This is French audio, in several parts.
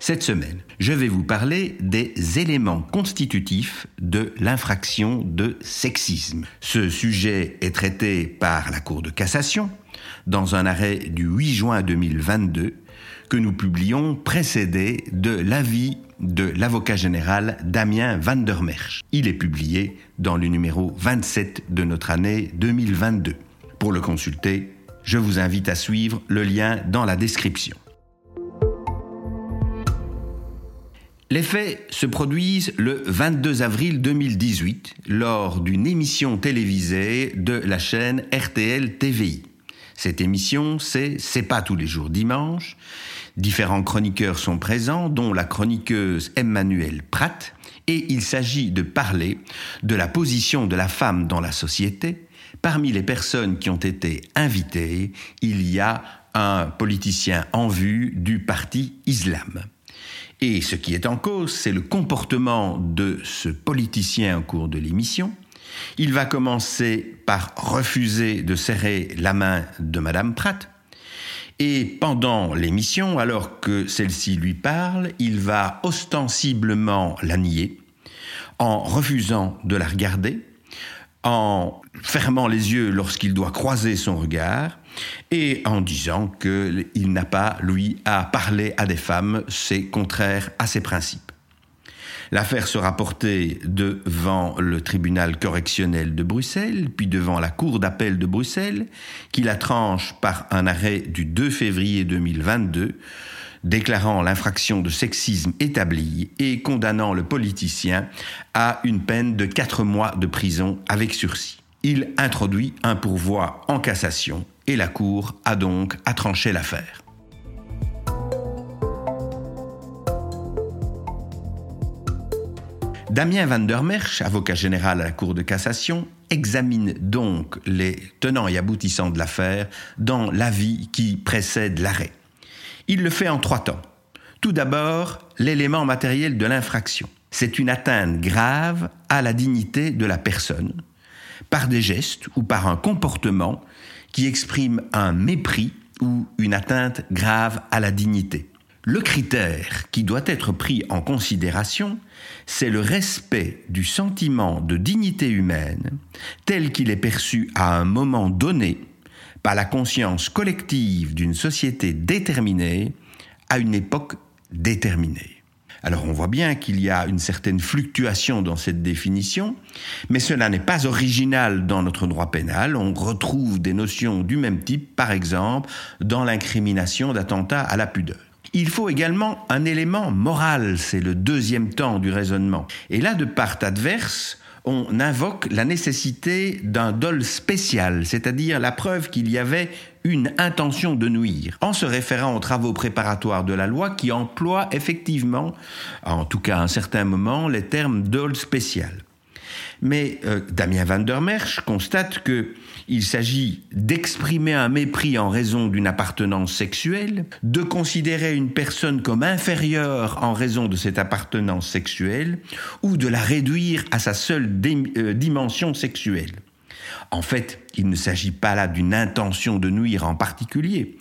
Cette semaine, je vais vous parler des éléments constitutifs de l'infraction de sexisme. Ce sujet est traité par la Cour de cassation dans un arrêt du 8 juin 2022 que nous publions précédé de l'avis de l'avocat général Damien van der Merch. Il est publié dans le numéro 27 de notre année 2022. Pour le consulter, je vous invite à suivre le lien dans la description. Les faits se produisent le 22 avril 2018 lors d'une émission télévisée de la chaîne RTL TVI. Cette émission, c'est C'est pas tous les jours dimanche. Différents chroniqueurs sont présents, dont la chroniqueuse Emmanuelle Pratt, et il s'agit de parler de la position de la femme dans la société. Parmi les personnes qui ont été invitées, il y a un politicien en vue du parti Islam. Et ce qui est en cause, c'est le comportement de ce politicien au cours de l'émission. Il va commencer par refuser de serrer la main de Madame Pratt. Et pendant l'émission, alors que celle-ci lui parle, il va ostensiblement la nier, en refusant de la regarder, en fermant les yeux lorsqu'il doit croiser son regard, et en disant qu'il n'a pas, lui, à parler à des femmes, c'est contraire à ses principes. L'affaire sera portée devant le tribunal correctionnel de Bruxelles, puis devant la Cour d'appel de Bruxelles, qui la tranche par un arrêt du 2 février 2022, déclarant l'infraction de sexisme établie et condamnant le politicien à une peine de quatre mois de prison avec sursis. Il introduit un pourvoi en cassation et la Cour a donc à trancher l'affaire. Damien van der Merch, avocat général à la Cour de cassation, examine donc les tenants et aboutissants de l'affaire dans l'avis qui précède l'arrêt. Il le fait en trois temps. Tout d'abord, l'élément matériel de l'infraction. C'est une atteinte grave à la dignité de la personne, par des gestes ou par un comportement qui exprime un mépris ou une atteinte grave à la dignité. Le critère qui doit être pris en considération, c'est le respect du sentiment de dignité humaine tel qu'il est perçu à un moment donné par la conscience collective d'une société déterminée à une époque déterminée. Alors on voit bien qu'il y a une certaine fluctuation dans cette définition, mais cela n'est pas original dans notre droit pénal. On retrouve des notions du même type, par exemple, dans l'incrimination d'attentat à la pudeur. Il faut également un élément moral, c'est le deuxième temps du raisonnement. Et là, de part adverse, on invoque la nécessité d'un dol spécial, c'est-à-dire la preuve qu'il y avait une intention de nuire, en se référant aux travaux préparatoires de la loi qui emploient effectivement, en tout cas à un certain moment, les termes dol spécial. Mais euh, Damien van der Merch constate que il s'agit d'exprimer un mépris en raison d'une appartenance sexuelle, de considérer une personne comme inférieure en raison de cette appartenance sexuelle, ou de la réduire à sa seule euh, dimension sexuelle. En fait, il ne s'agit pas là d'une intention de nuire en particulier.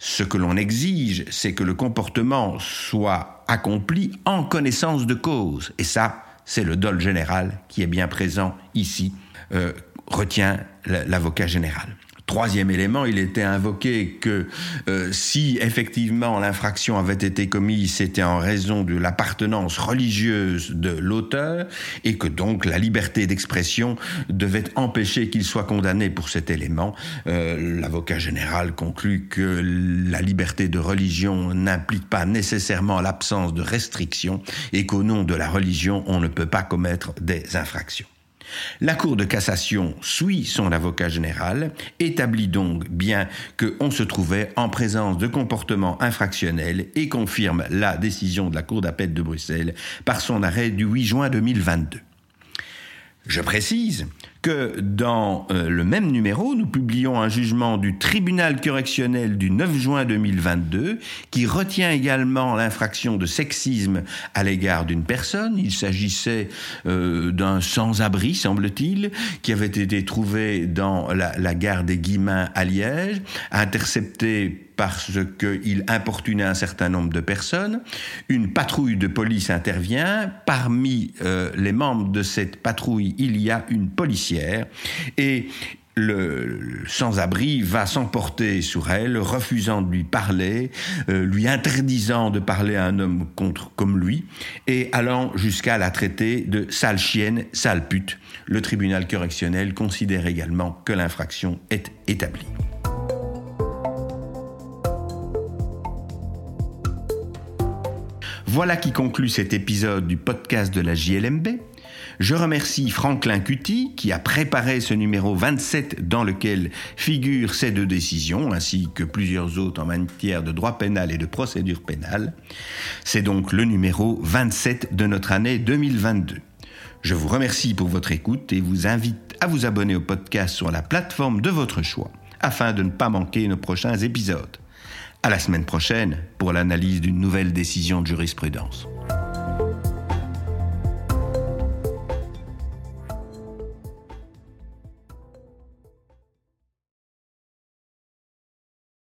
Ce que l'on exige, c'est que le comportement soit accompli en connaissance de cause. Et ça, c'est le dol général qui est bien présent ici, euh, retient l'avocat général. Troisième élément, il était invoqué que euh, si effectivement l'infraction avait été commise, c'était en raison de l'appartenance religieuse de l'auteur et que donc la liberté d'expression devait empêcher qu'il soit condamné pour cet élément. Euh, l'avocat général conclut que la liberté de religion n'implique pas nécessairement l'absence de restrictions et qu'au nom de la religion, on ne peut pas commettre des infractions. La Cour de cassation suit son avocat général, établit donc bien qu'on se trouvait en présence de comportements infractionnels et confirme la décision de la Cour d'appel de Bruxelles par son arrêt du 8 juin 2022. Je précise que dans euh, le même numéro, nous publions un jugement du tribunal correctionnel du 9 juin 2022 qui retient également l'infraction de sexisme à l'égard d'une personne. Il s'agissait euh, d'un sans-abri, semble-t-il, qui avait été trouvé dans la, gare des Guillemins à Liège, intercepté parce qu'il importunait un certain nombre de personnes. Une patrouille de police intervient. Parmi euh, les membres de cette patrouille, il y a une policière et le sans-abri va s'emporter sur elle, refusant de lui parler, euh, lui interdisant de parler à un homme contre comme lui, et allant jusqu'à la traiter de sale chienne, sale pute. Le tribunal correctionnel considère également que l'infraction est établie. Voilà qui conclut cet épisode du podcast de la JLMB. Je remercie Franklin Cutty qui a préparé ce numéro 27 dans lequel figurent ces deux décisions ainsi que plusieurs autres en matière de droit pénal et de procédure pénale. C'est donc le numéro 27 de notre année 2022. Je vous remercie pour votre écoute et vous invite à vous abonner au podcast sur la plateforme de votre choix afin de ne pas manquer nos prochains épisodes. À la semaine prochaine pour l'analyse d'une nouvelle décision de jurisprudence.